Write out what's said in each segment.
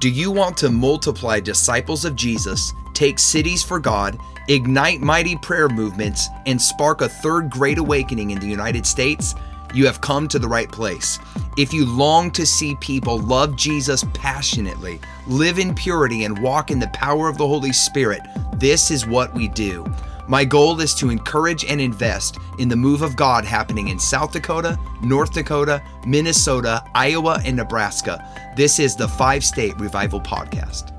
Do you want to multiply disciples of Jesus, take cities for God, ignite mighty prayer movements, and spark a third great awakening in the United States? You have come to the right place. If you long to see people love Jesus passionately, live in purity, and walk in the power of the Holy Spirit, this is what we do. My goal is to encourage and invest in the move of God happening in South Dakota, North Dakota, Minnesota, Iowa, and Nebraska. This is the Five State Revival Podcast.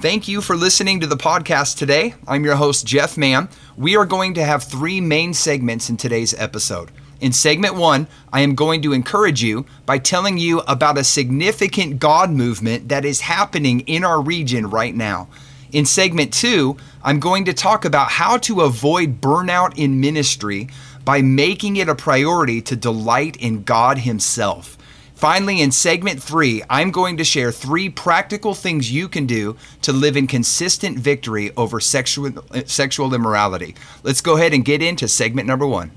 Thank you for listening to the podcast today. I'm your host, Jeff Mann. We are going to have three main segments in today's episode. In segment one, I am going to encourage you by telling you about a significant God movement that is happening in our region right now. In segment two, I'm going to talk about how to avoid burnout in ministry by making it a priority to delight in God Himself. Finally, in segment three, I'm going to share three practical things you can do to live in consistent victory over sexual, sexual immorality. Let's go ahead and get into segment number one.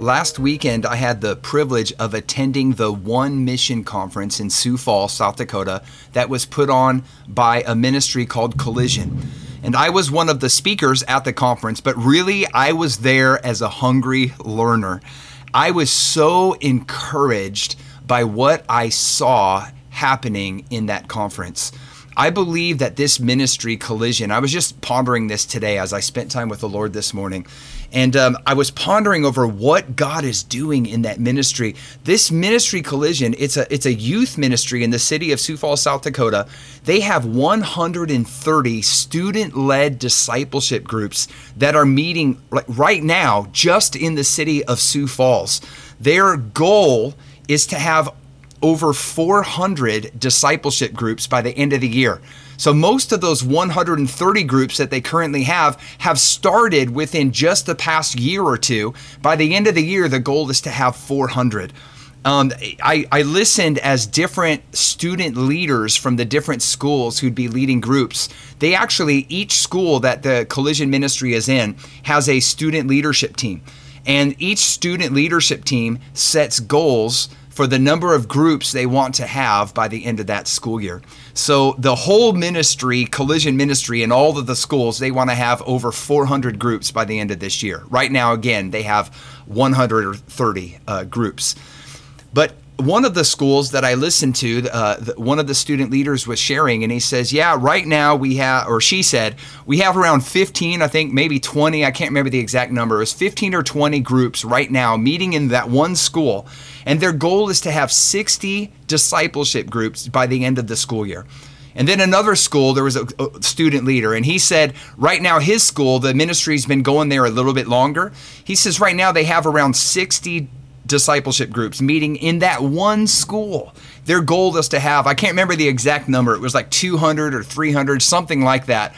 Last weekend, I had the privilege of attending the One Mission Conference in Sioux Falls, South Dakota, that was put on by a ministry called Collision. And I was one of the speakers at the conference, but really, I was there as a hungry learner. I was so encouraged by what I saw happening in that conference. I believe that this ministry collision, I was just pondering this today as I spent time with the Lord this morning. And um, I was pondering over what God is doing in that ministry. This ministry collision, it's a it's a youth ministry in the city of Sioux Falls, South Dakota. They have 130 student-led discipleship groups that are meeting right now just in the city of Sioux Falls. Their goal is to have over 400 discipleship groups by the end of the year. So most of those 130 groups that they currently have have started within just the past year or two. By the end of the year, the goal is to have 400. Um, I, I, listened as different student leaders from the different schools who'd be leading groups. They actually, each school that the collision ministry is in has a student leadership team. And each student leadership team sets goals for the number of groups they want to have by the end of that school year. So the whole ministry, collision ministry, and all of the schools, they want to have over 400 groups by the end of this year. Right now, again, they have 130 uh, groups. But one of the schools that I listened to, uh, the, one of the student leaders was sharing, and he says, "Yeah, right now we have, or she said, we have around 15, I think maybe 20. I can't remember the exact number. It was 15 or 20 groups right now meeting in that one school, and their goal is to have 60 discipleship groups by the end of the school year." And then another school, there was a, a, student leader, and he said, right now, his school, the ministry's been going there a little bit longer. He says, right now, they have around 60 discipleship groups meeting in that one school. Their goal is to have, I can't remember the exact number, it was like 200 or 300, something like that,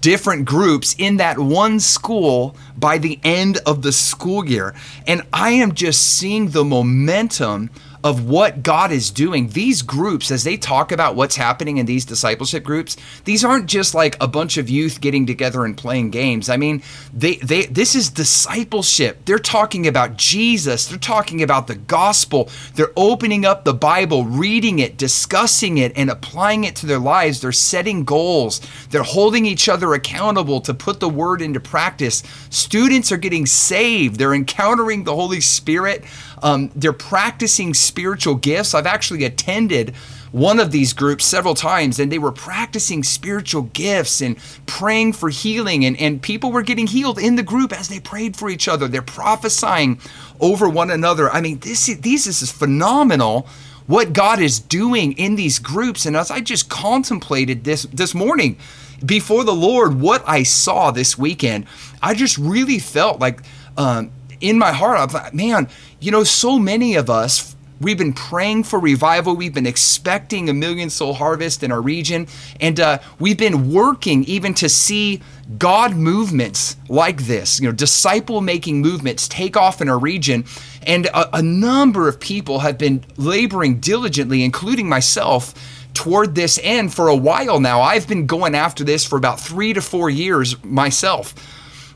different groups in that one school by the end of the school year. And I am just seeing the momentum of what God is doing. These groups, as they talk about what's happening in these discipleship groups, these aren't just like a bunch of youth getting together and playing games. I mean, they, they this is discipleship. They're talking about Jesus. They're talking about the gospel. They're opening up the Bible, reading it, discussing it, and applying it to their lives. They're setting goals. They're holding each other accountable to put the word into practice. Students are getting saved. They're encountering the Holy Spirit. Um, they're practicing spiritual gifts. I've actually attended one of these groups several times and they were practicing spiritual gifts and praying for healing and, and people were getting healed in the group as they prayed for each other. They're prophesying over one another. I mean this is, this is phenomenal what god is doing in these groups. And as i just contemplated this this morning before the lord what i saw this weekend i just really felt like um, in my heart, I thought, man, you know, so many of us we've been praying for revival. We've been expecting a million soul harvest in our region, and uh, we've been working even to see God movements like this, you know, disciple making movements take off in our region. And a, a number of people have been laboring diligently, including myself, toward this end for a while now. I've been going after this for about three to four years myself.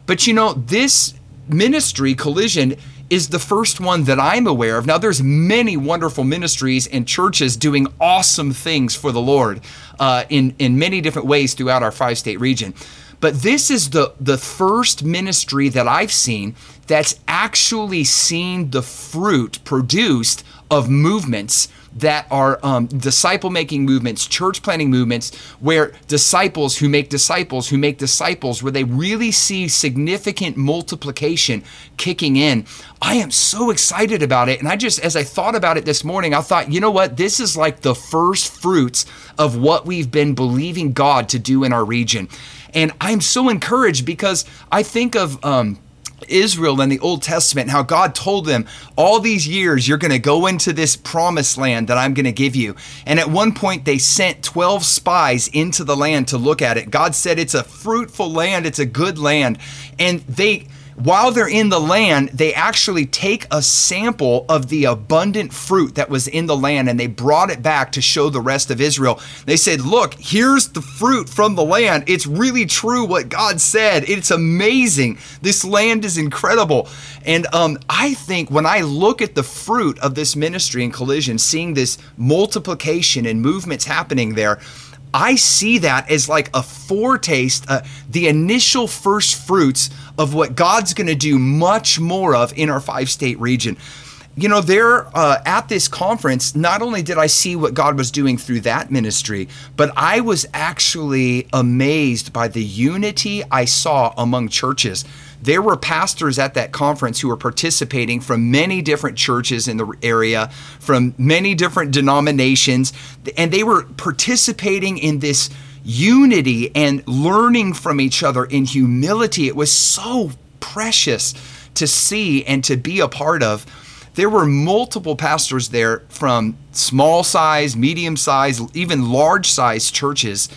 But you know, this ministry, Collision, is the first one that I'm aware of. Now, there's many wonderful ministries and churches doing awesome things for the Lord uh, in in many different ways throughout our five state region. But this is the the first ministry that I've seen that's actually seen the fruit produced of movements that are um, disciple making movements, church planting movements, where disciples who make disciples who make disciples, where they really see significant multiplication kicking in. I am so excited about it. And I just, as I thought about it this morning, I thought, you know what? This is like the first fruits of what we've been believing God to do in our region. And I'm so encouraged because I think of, um, Israel in the Old Testament, how God told them, all these years you're going to go into this promised land that I'm going to give you. And at one point, they sent 12 spies into the land to look at it. God said, It's a fruitful land, it's a good land. And they, while they're in the land, they actually take a sample of the abundant fruit that was in the land and they brought it back to show the rest of Israel. They said, Look, here's the fruit from the land. It's really true what God said. It's amazing. This land is incredible. And um, I think when I look at the fruit of this ministry in Collision, seeing this multiplication and movements happening there, I see that as like a foretaste, uh, the initial first fruits of what God's going to do much more of in our five state region. You know, there uh, at this conference, not only did I see what God was doing through that ministry, but I was actually amazed by the unity I saw among churches there were pastors at that conference who were participating from many different churches in the area, from many different denominations, and they were participating in this unity and learning from each other in humility. It was so precious to see and to be a part of. There were multiple pastors there from small size, medium size, even large size churches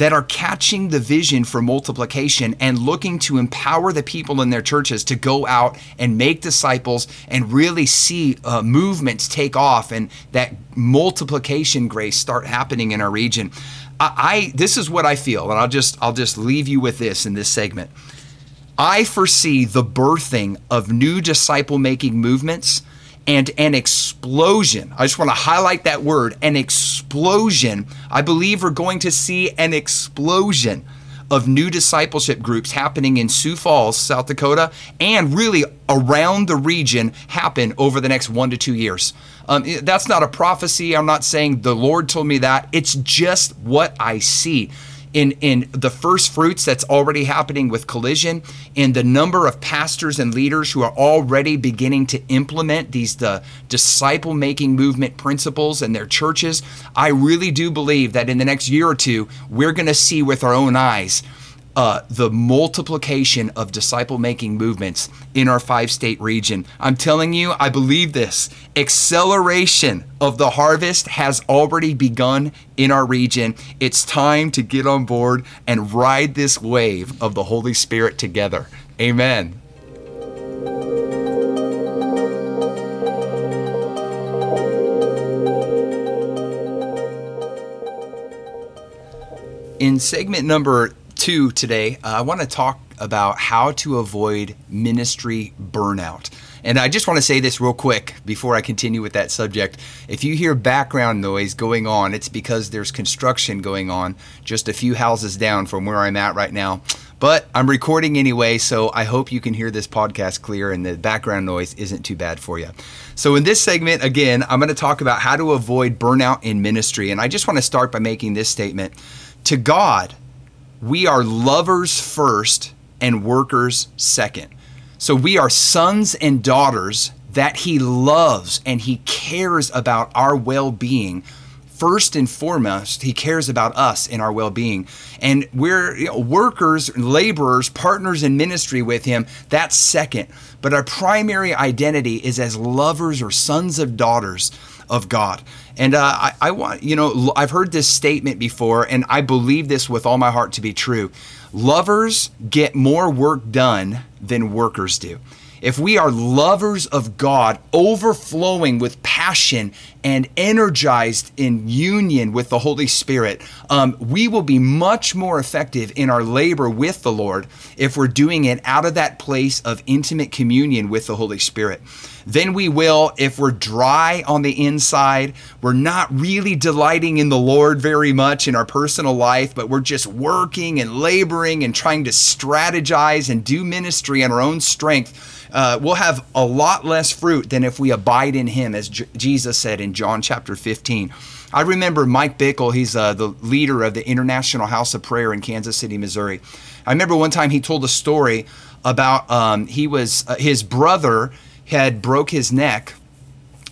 that are catching the vision for multiplication and looking to empower the people in their churches to go out and make disciples and really see uh, movements take off and that multiplication grace start happening in our region. I, I this is what I feel, and I'll just I'll just leave you with this in this segment. I foresee the birthing of new disciple making movements and an explosion. I just want to highlight that word an explosion. I believe we're going to see an explosion of new discipleship groups happening in Sioux Falls, South Dakota, and really around the region happen over the next one to two years. Um, that's not a prophecy. I'm not saying the Lord told me that. It's just what I see in in the first fruits that's already happening with collision in the number of pastors and leaders who are already beginning to implement these the disciple making movement principles in their churches i really do believe that in the next year or two we're going to see with our own eyes uh, the multiplication of disciple making movements in our five state region. I'm telling you, I believe this. Acceleration of the harvest has already begun in our region. It's time to get on board and ride this wave of the Holy Spirit together. Amen. In segment number two today, uh, I want to talk about how to avoid ministry burnout. And I just want to say this real quick before I continue with that subject. If you hear background noise going on, it's because there's construction going on just a few houses down from where I'm at right now. But I'm recording anyway, so I hope you can hear this podcast clear and the background noise isn't too bad for you. So, in this segment, again, I'm going to talk about how to avoid burnout in ministry. And I just want to start by making this statement To God, we are lovers first and workers second. So we are sons and daughters that he loves and he cares about our well being first and foremost, He cares about us and our well being. And we're you know, workers, laborers, partners in ministry with Him. That's second. But our primary identity is as lovers or sons of daughters of God. And uh, I, I want, you know, I've heard this statement before, and I believe this with all my heart to be true. Lovers get more work done than workers do if we are lovers of God, overflowing with passion and energized in union with the Holy Spirit, um, we will be much more effective in our labor with the Lord if we're doing it out of that place of intimate communion with the Holy Spirit. Then we will, if we're dry on the inside, we're not really delighting in the Lord very much in our personal life, but we're just working and laboring and trying to strategize and do ministry in our own strength uh, we'll have a lot less fruit than if we abide in Him, as J- Jesus said in John chapter 15. I remember Mike Bickle, he's uh, the leader of the International House of Prayer in Kansas City, Missouri. I remember one time he told a story about um, he was uh, his brother had broke his neck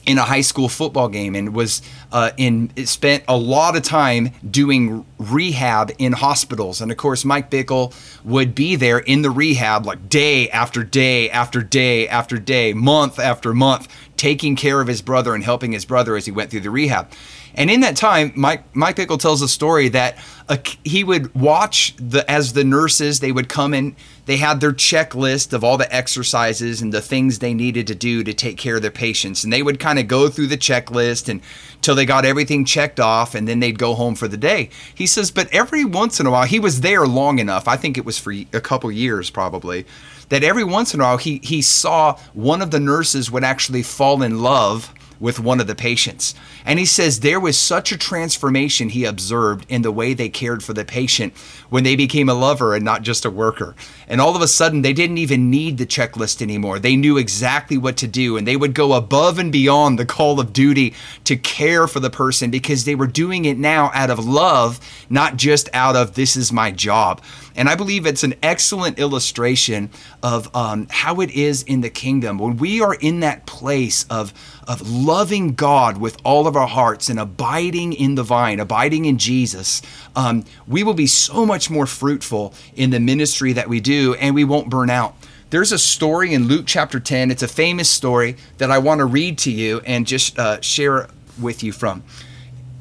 in a high school football game and was uh, in spent a lot of time doing rehab in hospitals. And of course, Mike Bickle would be there in the rehab like day after day after day after day, month after month, taking care of his brother and helping his brother as he went through the rehab. And in that time, Mike Mike Bickle tells a story that a, he would watch the as the nurses they would come in. They had their checklist of all the exercises and the things they needed to do to take care of their patients, and they would kind of go through the checklist and till they got everything checked off, and then they'd go home for the day. He says, but every once in a while, he was there long enough. I think it was for a couple years probably. That every once in a while he he saw one of the nurses would actually fall in love with one of the patients. And he says there was such a transformation he observed in the way they cared for the patient when they became a lover and not just a worker. And all of a sudden, they didn't even need the checklist anymore. They knew exactly what to do, and they would go above and beyond the call of duty to care for the person because they were doing it now out of love, not just out of this is my job. And I believe it's an excellent illustration of um, how it is in the kingdom. When we are in that place of, of loving God with all of our hearts and abiding in the vine, abiding in Jesus, um, we will be so much more fruitful in the ministry that we do and we won't burn out. There's a story in Luke chapter 10. It's a famous story that I want to read to you and just uh, share with you from.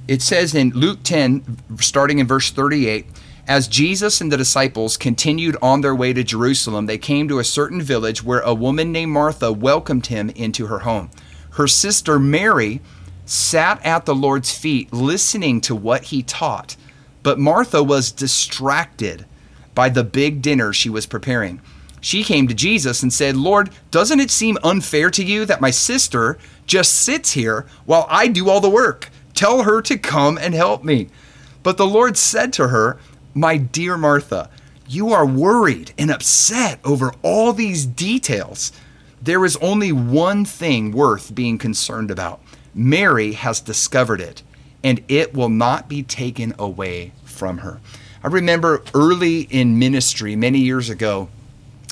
It says in Luke 10, starting in verse 38, as Jesus and the disciples continued on their way to Jerusalem, they came to a certain village where a woman named Martha welcomed him into her home. Her sister Mary sat at the Lord's feet listening to what he taught, but Martha was distracted by the big dinner she was preparing. She came to Jesus and said, Lord, doesn't it seem unfair to you that my sister just sits here while I do all the work? Tell her to come and help me. But the Lord said to her, my dear Martha, you are worried and upset over all these details. There is only one thing worth being concerned about. Mary has discovered it, and it will not be taken away from her. I remember early in ministry, many years ago,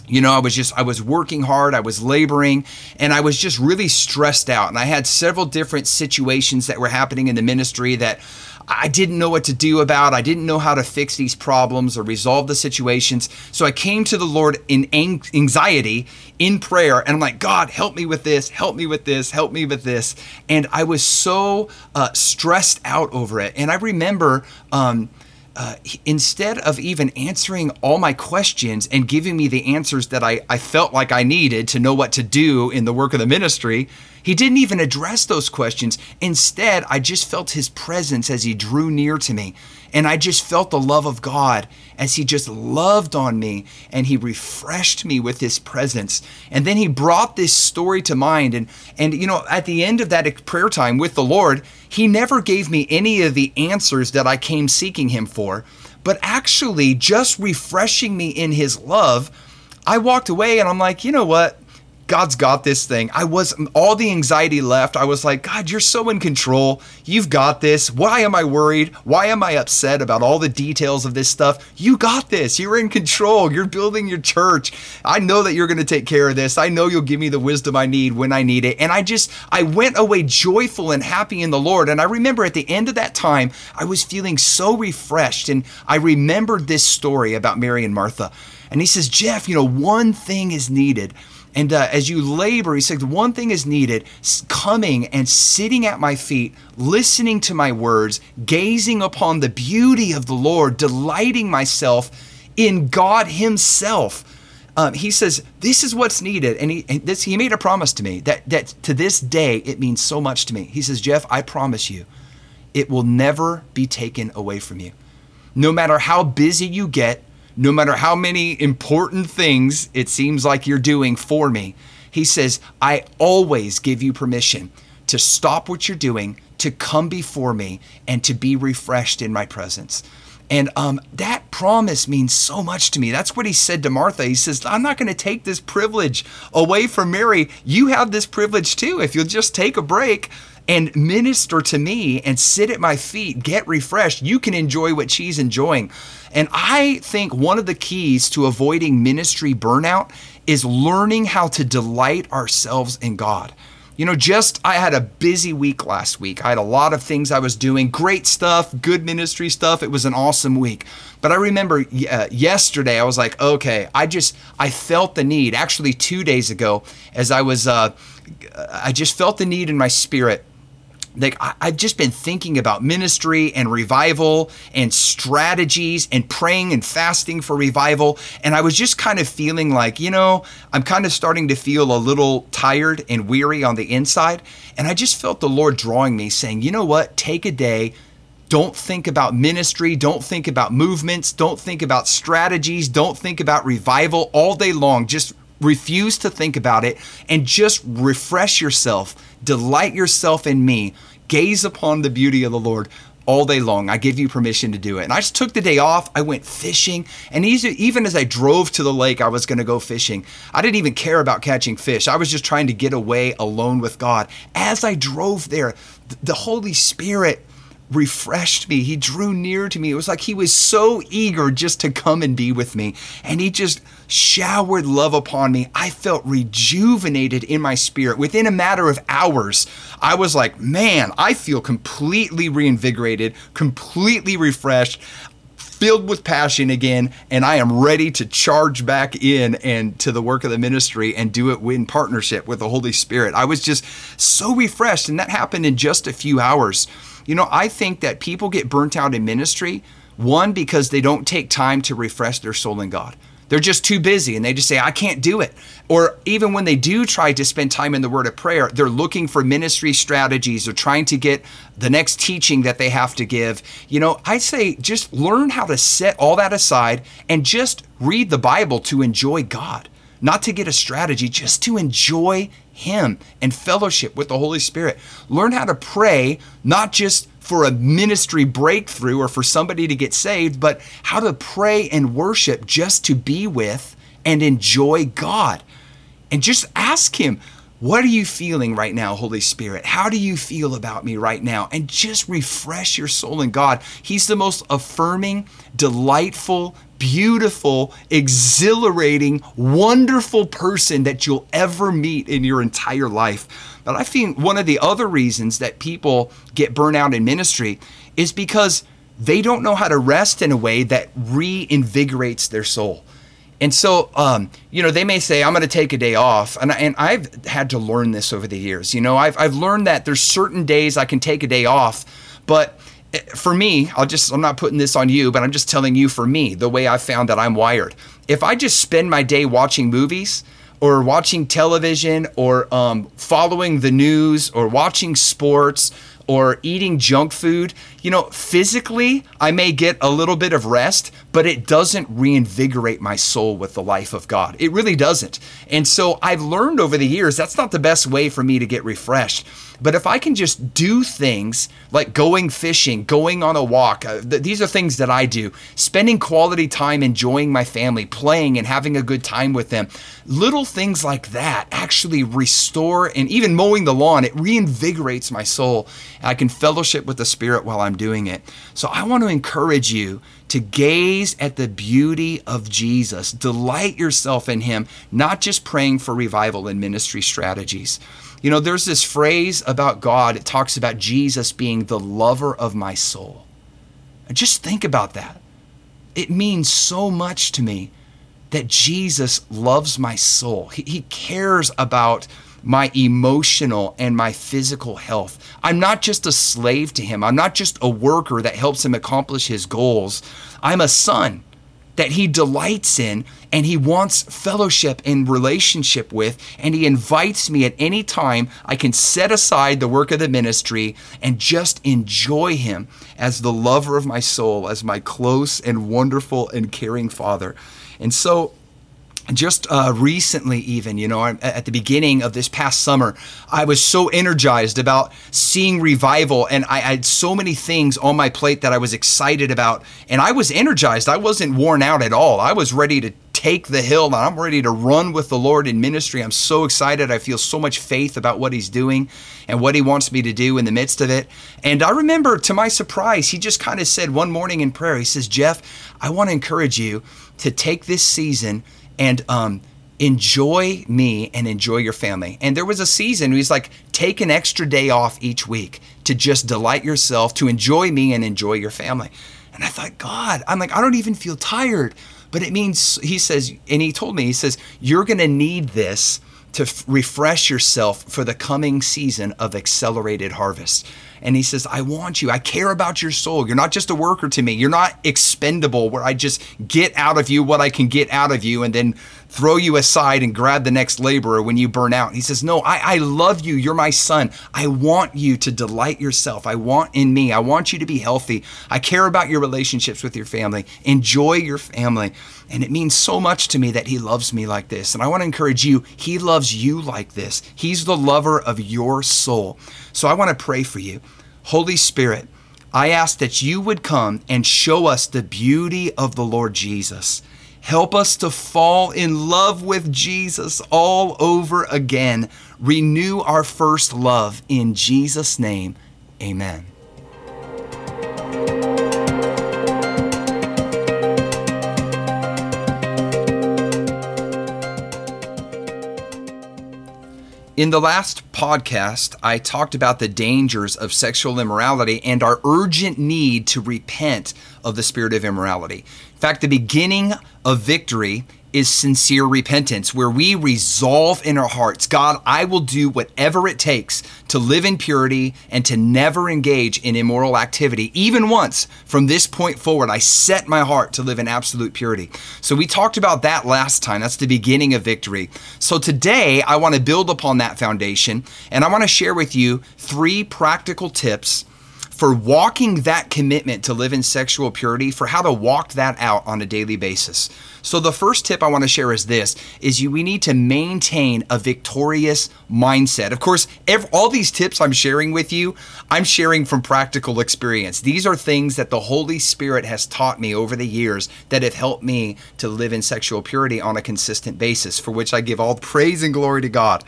you know, I was just, I was working hard, I was laboring, and I was just really stressed out. And I had several different situations that were happening in the ministry that I didn't know what to do about. I didn't know how to fix these problems or resolve the situations. So I came to the Lord in anxiety, in prayer, and I'm like, God, help me with this, help me with this, help me with this. And I was so uh, stressed out over it. And I remember, um, uh, instead of even answering all my questions and giving me the answers that I, I felt like I needed to know what to do in the work of the ministry, he didn't even address those questions. Instead, I just felt his presence as he drew near to me. And I just felt the love of God as he just loved on me and he refreshed me with his presence. And then he brought this story to mind. And, and you know, at the end of that prayer time with the Lord, he never gave me any of the answers that I came seeking him for, but actually just refreshing me in his love. I walked away and I'm like, you know what? God's got this thing. I was all the anxiety left. I was like, God, you're so in control. You've got this. Why am I worried? Why am I upset about all the details of this stuff? You got this. You're in control. You're building your church. I know that you're going to take care of this. I know you'll give me the wisdom I need when I need it. And I just, I went away joyful and happy in the Lord. And I remember at the end of that time, I was feeling so refreshed. And I remembered this story about Mary and Martha. And he says, Jeff, you know, one thing is needed and uh, as you labor, he said, one thing is needed coming and sitting at my feet, listening to my words, gazing upon the beauty of the Lord, delighting myself in God Himself. Um, he says, This is what's needed. And he, and this, he made a promise to me that, that to this day it means so much to me. He says, Jeff, I promise you, it will never be taken away from you. No matter how busy you get, no matter how many important things it seems like you're doing for me, he says, I always give you permission to stop what you're doing, to come before me, and to be refreshed in my presence. And um, that promise means so much to me. That's what he said to Martha. He says, I'm not going to take this privilege away from Mary. You have this privilege too. If you'll just take a break and minister to me and sit at my feet, get refreshed, you can enjoy what she's enjoying. And I think one of the keys to avoiding ministry burnout is learning how to delight ourselves in God. You know, just I had a busy week last week. I had a lot of things I was doing, great stuff, good ministry stuff. It was an awesome week. But I remember uh, yesterday, I was like, okay, I just, I felt the need. Actually, two days ago, as I was, uh, I just felt the need in my spirit like I've just been thinking about ministry and revival and strategies and praying and fasting for revival. And I was just kind of feeling like, you know, I'm kind of starting to feel a little tired and weary on the inside. And I just felt the Lord drawing me, saying, you know what? Take a day. Don't think about ministry. Don't think about movements. Don't think about strategies. Don't think about revival all day long. Just refuse to think about it and just refresh yourself Delight yourself in me. Gaze upon the beauty of the Lord all day long. I give you permission to do it. And I just took the day off. I went fishing. And even as I drove to the lake, I was going to go fishing. I didn't even care about catching fish. I was just trying to get away alone with God. As I drove there, the Holy Spirit refreshed me. He drew near to me. It was like he was so eager just to come and be with me. And he just showered love upon me. I felt rejuvenated in my spirit. Within a matter of hours, I was like, man, I feel completely reinvigorated, completely refreshed filled with passion again and I am ready to charge back in and to the work of the ministry and do it in partnership with the Holy Spirit. I was just so refreshed and that happened in just a few hours. You know, I think that people get burnt out in ministry, one, because they don't take time to refresh their soul in God. They're just too busy and they just say, I can't do it. Or even when they do try to spend time in the word of prayer, they're looking for ministry strategies or trying to get the next teaching that they have to give. You know, I say just learn how to set all that aside and just read the Bible to enjoy God, not to get a strategy, just to enjoy him and fellowship with the Holy Spirit. Learn how to pray, not just for a ministry breakthrough or for somebody to get saved, but how to pray and worship just to be with and enjoy God. And just ask Him, what are you feeling right now, Holy Spirit? How do you feel about me right now? And just refresh your soul in God. He's the most affirming, delightful, beautiful, exhilarating, wonderful person that you'll ever meet in your entire life. But I think one of the other reasons that people get burnout in ministry is because they don't know how to rest in a way that reinvigorates their soul. And so, um, you know, they may say, I'm going to take a day off. And, and I've had to learn this over the years. You know, I've, I've learned that there's certain days I can take a day off, but for me, I'll just, I'm not putting this on you, but I'm just telling you for me, the way I found that I'm wired. If I just spend my day watching movies or watching television or um, following the news or watching sports or eating junk food, you know, physically, I may get a little bit of rest, but it doesn't reinvigorate my soul with the life of God. It really doesn't. And so I've learned over the years that's not the best way for me to get refreshed. But if I can just do things like going fishing, going on a walk, uh, th- these are things that I do, spending quality time enjoying my family, playing and having a good time with them. Little things like that actually restore and even mowing the lawn, it reinvigorates my soul. I can fellowship with the Spirit while I'm doing it. So I want to encourage you to gaze at the beauty of Jesus. Delight yourself in Him, not just praying for revival and ministry strategies. You know, there's this phrase about God, it talks about Jesus being the lover of my soul. just think about that. It means so much to me that Jesus loves my soul. He, he cares about my emotional and my physical health. I'm not just a slave to him. I'm not just a worker that helps him accomplish his goals. I'm a son that he delights in and he wants fellowship and relationship with and he invites me at any time I can set aside the work of the ministry and just enjoy him as the lover of my soul as my close and wonderful and caring father. And so just uh, recently even you know at the beginning of this past summer i was so energized about seeing revival and I, had so many things on my plate that i was excited about and i was energized. I wasn't worn out at all. I was ready to take the hill and i'm ready to run with the lord in ministry. I'm so excited. I feel so much faith about what he's doing and what he wants me to do in the midst of it. And i remember to my surprise he just kind of said one morning in prayer he says jeff i want to encourage you to take this season and um, enjoy me and enjoy your family. And there was a season he's like, take an extra day off each week to just delight yourself, to enjoy me and enjoy your family. And I thought, God, I'm like, I don't even feel tired. But it means, he says, and he told me, he says, you're going to need this to f- refresh yourself for the coming season of accelerated harvest. And he says, I want you. I care about your soul. You're not just a worker to me. You're not expendable where I just get out of you what I can get out of you and then throw you aside and grab the next laborer when you burn out. He says, No, I, I love you. You're my son. I want you to delight yourself. I want in me. I want you to be healthy. I care about your relationships with your family. Enjoy your family. And it means so much to me that he loves me like this. And I want to encourage you, he loves you like this. He's the lover of your soul. So I want to pray for you. Holy Spirit, I ask that you would come and show us the beauty of the Lord Jesus. Help us to fall in love with Jesus all over again. Renew our first love. In Jesus' name, amen. In the last podcast, I talked about the dangers of sexual immorality and our urgent need to repent of the spirit of immorality. Fact, the beginning of victory is sincere repentance, where we resolve in our hearts God, I will do whatever it takes to live in purity and to never engage in immoral activity. Even once from this point forward, I set my heart to live in absolute purity. So we talked about that last time. That's the beginning of victory. So today, I want to build upon that foundation and I want to share with you three practical tips for walking that commitment to live in sexual purity, for how to walk that out on a daily basis. So the first tip I want to share is this is you we need to maintain a victorious mindset. Of course, all these tips I'm sharing with you, I'm sharing from practical experience. These are things that the Holy Spirit has taught me over the years that have helped me to live in sexual purity on a consistent basis, for which I give all praise and glory to God.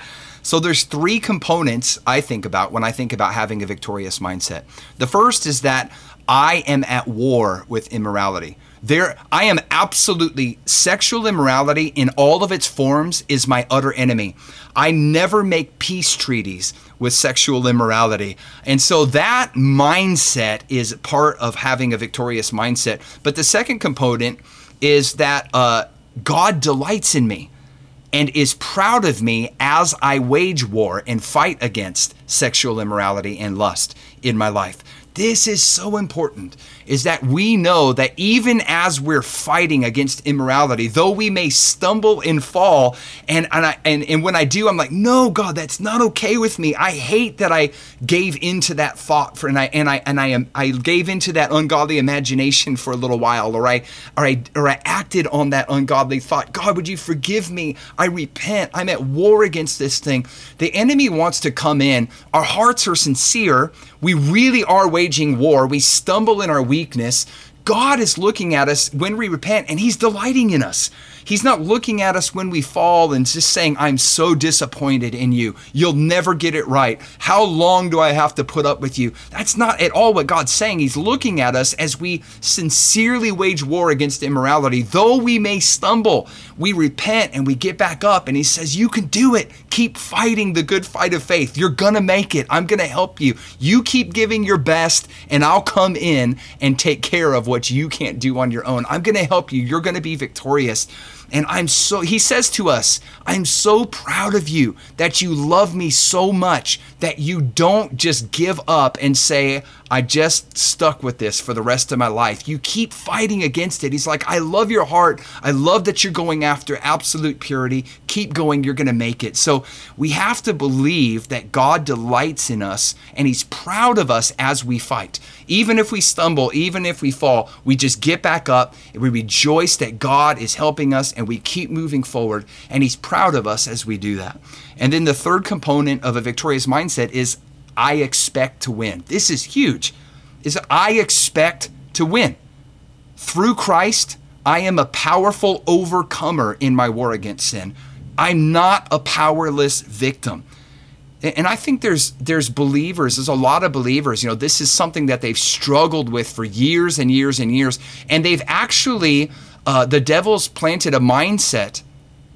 So there's three components I think about when I think about having a victorious mindset. The first is that I am at war with immorality. There I am absolutely sexual immorality in all of its forms is my utter enemy. I never make peace treaties with sexual immorality. And so that mindset is part of having a victorious mindset. But the second component is that uh, God delights in me and is proud of me as I wage war and fight against sexual immorality and lust in my life. This is so important is that we know that even as we're fighting against immorality, though we may stumble and fall, and and I and, and when I do, I'm like, no, God, that's not okay with me. I hate that I gave into that thought for and I and I and I am I gave into that ungodly imagination for a little while, or I or I or I acted on that ungodly thought. God, would you forgive me? I repent. I'm at war against this thing. The enemy wants to come in. Our hearts are sincere. We really are waging war. We stumble in our weakness. God is looking at us when we repent and He's delighting in us. He's not looking at us when we fall and just saying, I'm so disappointed in you. You'll never get it right. How long do I have to put up with you? That's not at all what God's saying. He's looking at us as we sincerely wage war against immorality. Though we may stumble, we repent and we get back up. And He says, You can do it. Keep fighting the good fight of faith. You're going to make it. I'm going to help you. You keep giving your best, and I'll come in and take care of what you can't do on your own. I'm going to help you. You're going to be victorious. And I'm so, he says to us, I'm so proud of you that you love me so much that you don't just give up and say, I just stuck with this for the rest of my life. You keep fighting against it. He's like, I love your heart. I love that you're going after absolute purity. Keep going. You're going to make it. So we have to believe that God delights in us and he's proud of us as we fight. Even if we stumble, even if we fall, we just get back up and we rejoice that God is helping us and we keep moving forward. And he's proud of us as we do that. And then the third component of a victorious mindset is I expect to win. This is huge. Is I expect to win. Through Christ, I am a powerful overcomer in my war against sin. I'm not a powerless victim. And I think there's there's believers, there's a lot of believers, you know, this is something that they've struggled with for years and years and years. And they've actually, uh, the devil's planted a mindset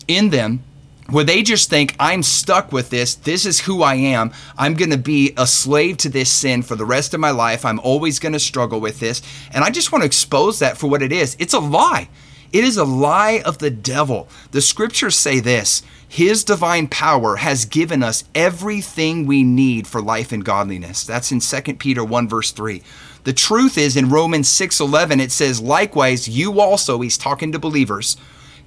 in them where they just think, I'm stuck with this. This is who I am. I'm going to be a slave to this sin for the rest of my life. I'm always going to struggle with this. And I just want to expose that for what it is. It's a lie. It is a lie of the devil. The scriptures say this His divine power has given us everything we need for life and godliness. That's in 2 Peter 1, verse 3. The truth is in Romans 6:11 it says likewise you also he's talking to believers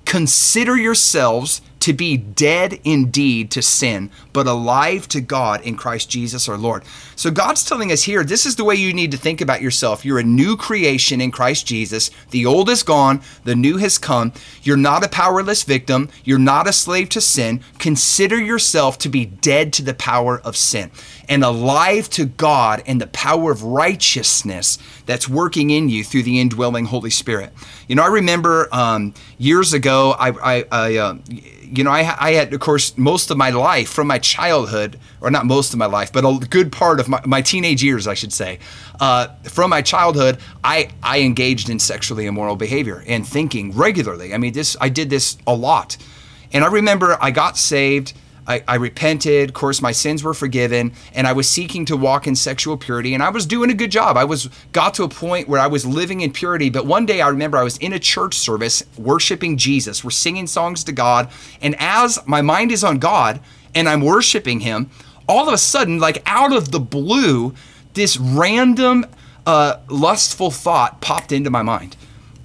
consider yourselves to be dead indeed to sin, but alive to God in Christ Jesus our Lord. So God's telling us here this is the way you need to think about yourself. You're a new creation in Christ Jesus. The old is gone, the new has come. You're not a powerless victim, you're not a slave to sin. Consider yourself to be dead to the power of sin and alive to God and the power of righteousness that's working in you through the indwelling Holy Spirit. You know, I remember um, years ago, I, I, I uh, you know, I, I, had, of course, most of my life from my childhood, or not most of my life, but a good part of my, my teenage years, I should say, uh, from my childhood, I, I engaged in sexually immoral behavior and thinking regularly. I mean, this I did this a lot, and I remember I got saved. I, I, repented. Of course, my sins were forgiven, and I was seeking to walk in sexual purity, and I was doing a good job. I was got to a point where I was living in purity. But one day, I remember I was in a church service worshiping Jesus. We're singing songs to God, and as my mind is on God and I'm worshiping Him, all of a sudden, like out of the blue, this random uh, lustful thought popped into my mind.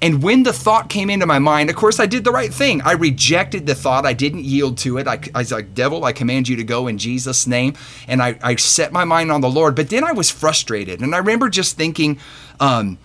And when the thought came into my mind, of course, I did the right thing. I rejected the thought. I didn't yield to it. I, I was like, Devil, I command you to go in Jesus' name. And I, I set my mind on the Lord. But then I was frustrated. And I remember just thinking, um,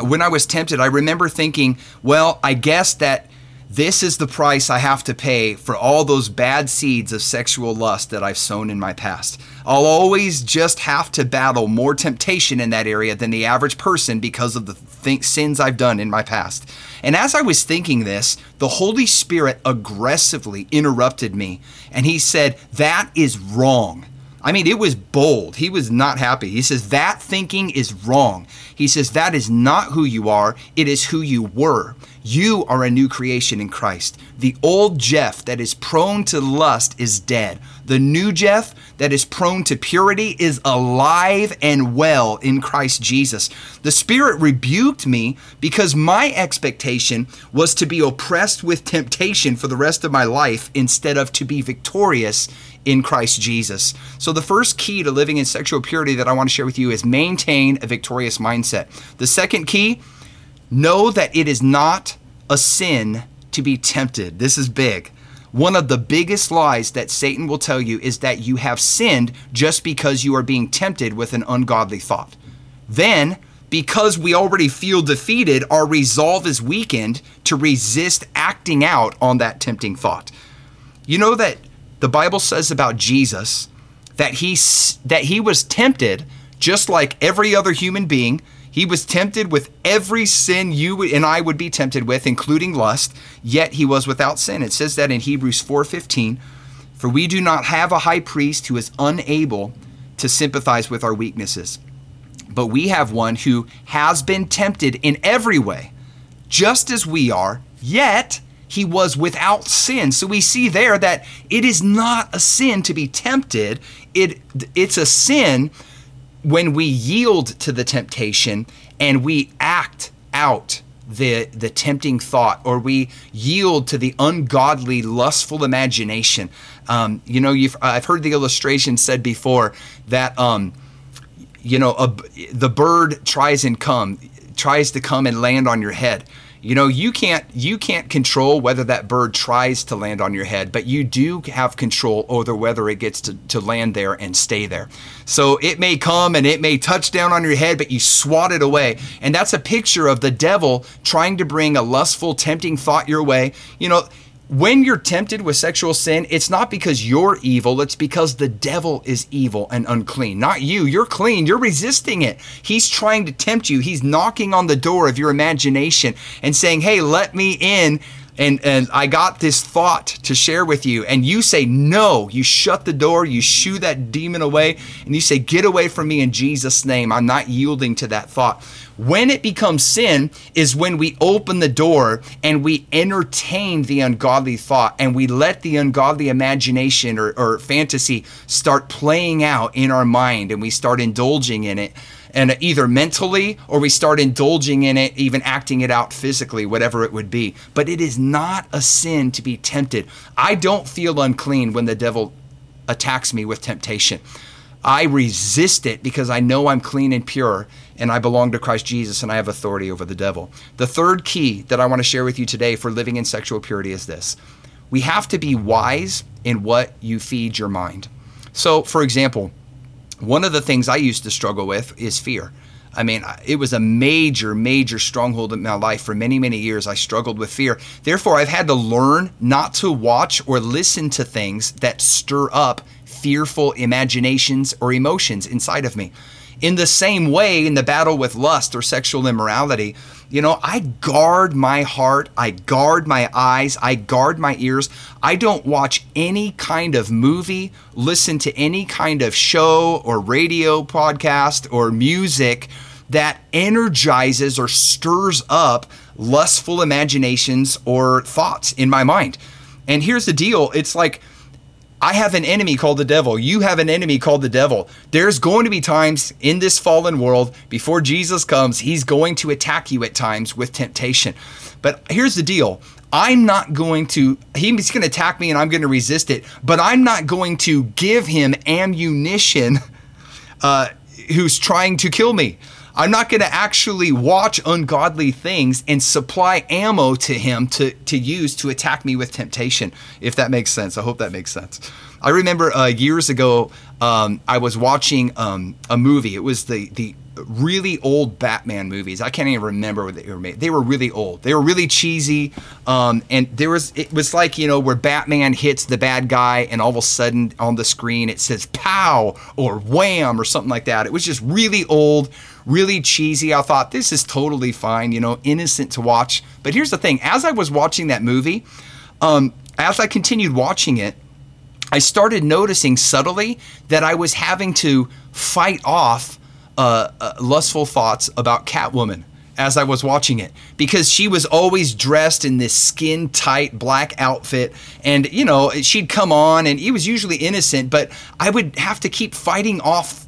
when I was tempted, I remember thinking, well, I guess that this is the price I have to pay for all those bad seeds of sexual lust that I've sown in my past. I'll always just have to battle more temptation in that area than the average person because of the th- sins I've done in my past. And as I was thinking this, the Holy Spirit aggressively interrupted me and he said, That is wrong. I mean, it was bold. He was not happy. He says, That thinking is wrong. He says, That is not who you are, it is who you were. You are a new creation in Christ. The old Jeff that is prone to lust is dead. The new Jeff that is prone to purity is alive and well in Christ Jesus. The Spirit rebuked me because my expectation was to be oppressed with temptation for the rest of my life instead of to be victorious in Christ Jesus. So, the first key to living in sexual purity that I want to share with you is maintain a victorious mindset. The second key, know that it is not a sin to be tempted. This is big. One of the biggest lies that Satan will tell you is that you have sinned just because you are being tempted with an ungodly thought. Then, because we already feel defeated, our resolve is weakened to resist acting out on that tempting thought. You know that the Bible says about Jesus that he that he was tempted just like every other human being. He was tempted with every sin you and I would be tempted with, including lust, yet he was without sin. It says that in Hebrews 4:15, for we do not have a high priest who is unable to sympathize with our weaknesses but we have one who has been tempted in every way, just as we are, yet he was without sin. So we see there that it is not a sin to be tempted. It it's a sin when we yield to the temptation and we act out the the tempting thought or we yield to the ungodly lustful imagination um, you know you've i've heard the illustration said before that um, you know, a, the bird tries and come tries to come and land on your head. You know, you can't you can't control whether that bird tries to land on your head, but you do have control over whether it gets to, to land there and stay there. So it may come and it may touch down on your head, but you swat it away. And that's a picture of the devil trying to bring a lustful, tempting thought your way. You know, when you're tempted with sexual sin, it's not because you're evil, it's because the devil is evil and unclean. Not you. You're clean. You're resisting it. He's trying to tempt you. He's knocking on the door of your imagination and saying, Hey, let me in. And, and I got this thought to share with you. And you say, No. You shut the door, you shoo that demon away, and you say, Get away from me in Jesus' name. I'm not yielding to that thought. When it becomes sin is when we open the door and we entertain the ungodly thought and we let the ungodly imagination or, or fantasy start playing out in our mind and we start indulging in it and either mentally or we start indulging in it, even acting it out physically, whatever it would be. But it is not a sin to be tempted. I don't feel unclean when the devil attacks me with temptation. I resist it because I know I'm clean and pure and I belong to Christ Jesus and I have authority over the devil. The third key that I want to share with you today for living in sexual purity is this we have to be wise in what you feed your mind. So, for example, one of the things I used to struggle with is fear. I mean, it was a major, major stronghold in my life for many, many years. I struggled with fear. Therefore, I've had to learn not to watch or listen to things that stir up fearful imaginations or emotions inside of me. In the same way, in the battle with lust or sexual immorality, you know, I guard my heart, I guard my eyes, I guard my ears. I don't watch any kind of movie, listen to any kind of show or radio podcast or music that energizes or stirs up lustful imaginations or thoughts in my mind. And here's the deal it's like, I have an enemy called the devil. You have an enemy called the devil. There's going to be times in this fallen world before Jesus comes, he's going to attack you at times with temptation. But here's the deal I'm not going to, he's going to attack me and I'm going to resist it, but I'm not going to give him ammunition uh, who's trying to kill me. I'm not going to actually watch ungodly things and supply ammo to him to, to use to attack me with temptation, if that makes sense. I hope that makes sense. I remember uh, years ago, um, I was watching um, a movie. It was the, the really old Batman movies. I can't even remember what they were made. They were really old. They were really cheesy. Um, and there was it was like you know where Batman hits the bad guy, and all of a sudden on the screen it says "pow" or "wham" or something like that. It was just really old, really cheesy. I thought this is totally fine, you know, innocent to watch. But here's the thing: as I was watching that movie, um, as I continued watching it. I started noticing subtly that I was having to fight off uh, uh, lustful thoughts about Catwoman as I was watching it because she was always dressed in this skin tight black outfit. And, you know, she'd come on and it was usually innocent, but I would have to keep fighting off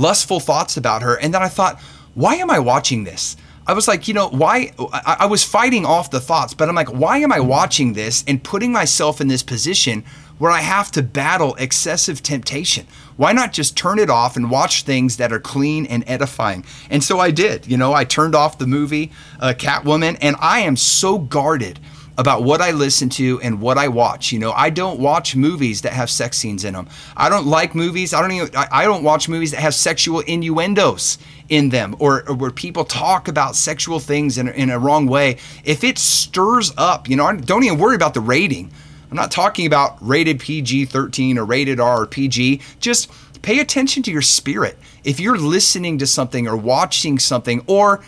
lustful thoughts about her. And then I thought, why am I watching this? I was like, you know, why? I, I was fighting off the thoughts, but I'm like, why am I watching this and putting myself in this position where I have to battle excessive temptation? Why not just turn it off and watch things that are clean and edifying? And so I did. You know, I turned off the movie uh, Catwoman, and I am so guarded about what I listen to and what I watch. You know, I don't watch movies that have sex scenes in them. I don't like movies. I don't even. I don't watch movies that have sexual innuendos in them or, or where people talk about sexual things in, in a wrong way. If it stirs up, you know, I don't even worry about the rating. I'm not talking about rated PG 13 or rated R or PG. Just pay attention to your spirit. If you're listening to something or watching something or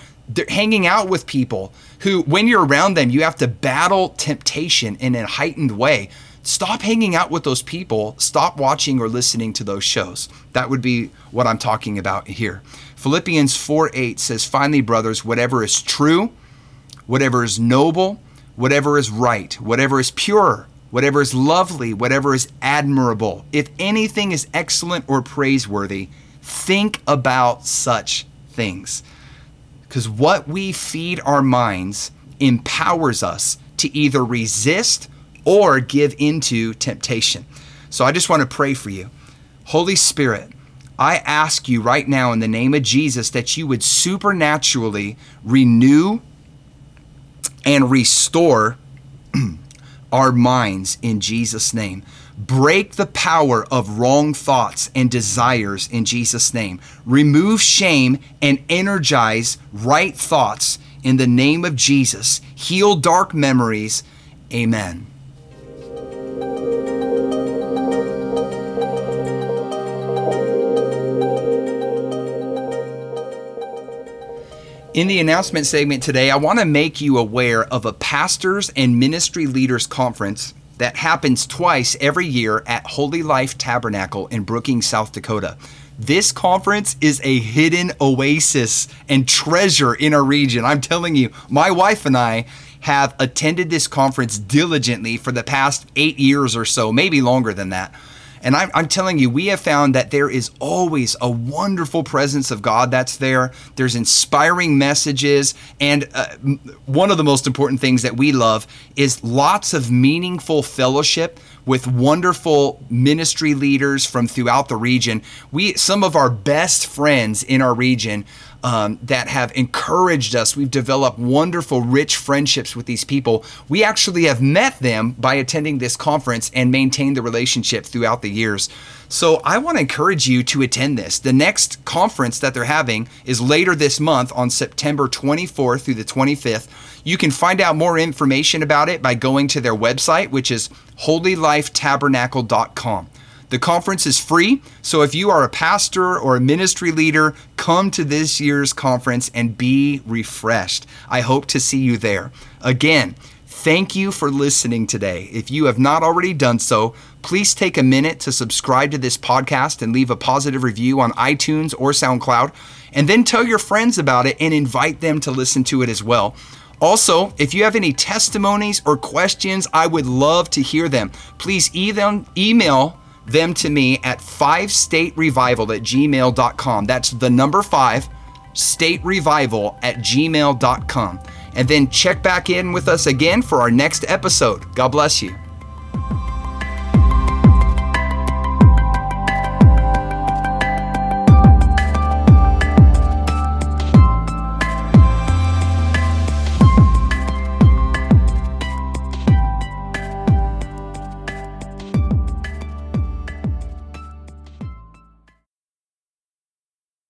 hanging out with people who, when you're around them, you have to battle temptation in a heightened way. Stop hanging out with those people. Stop watching or listening to those shows. That would be what I'm talking about here. Philippians 4 8 says, Finally, brothers, whatever is true, whatever is noble, whatever is right, whatever is pure, whatever is lovely, whatever is admirable, if anything is excellent or praiseworthy, think about such things. Because what we feed our minds empowers us to either resist or give into temptation. So I just want to pray for you. Holy Spirit, I ask you right now in the name of Jesus that you would supernaturally renew and restore our minds in Jesus' name. Break the power of wrong thoughts and desires in Jesus' name. Remove shame and energize right thoughts in the name of Jesus. Heal dark memories. Amen. In the announcement segment today, I want to make you aware of a pastors and ministry leaders conference that happens twice every year at Holy Life Tabernacle in Brookings, South Dakota. This conference is a hidden oasis and treasure in our region. I'm telling you, my wife and I have attended this conference diligently for the past eight years or so, maybe longer than that. And I'm, I'm, telling you, we have found that there is always a wonderful presence of God that's there. There's inspiring messages. And uh, one of the most important things that we love is lots of meaningful fellowship with wonderful ministry leaders from throughout the region. We, some of our best friends in our region, um, that have encouraged us. We've developed wonderful, rich friendships with these people. We actually have met them by attending this conference and maintained the relationship throughout the years. So I want to encourage you to attend this. The next conference that they're having is later this month on September 24th through the 25th. You can find out more information about it by going to their website, which is holylifetabernacle.com. The conference is free, so if you are a pastor or a ministry leader, come to this year's conference and be refreshed. I hope to see you there. Again, Thank you for listening today. If you have not already done so, please take a minute to subscribe to this podcast and leave a positive review on iTunes or SoundCloud, and then tell your friends about it and invite them to listen to it as well. Also, if you have any testimonies or questions, I would love to hear them. Please email them to me at 5staterevival at gmail.com. That's the number 5 staterevival at gmail.com. And then check back in with us again for our next episode. God bless you.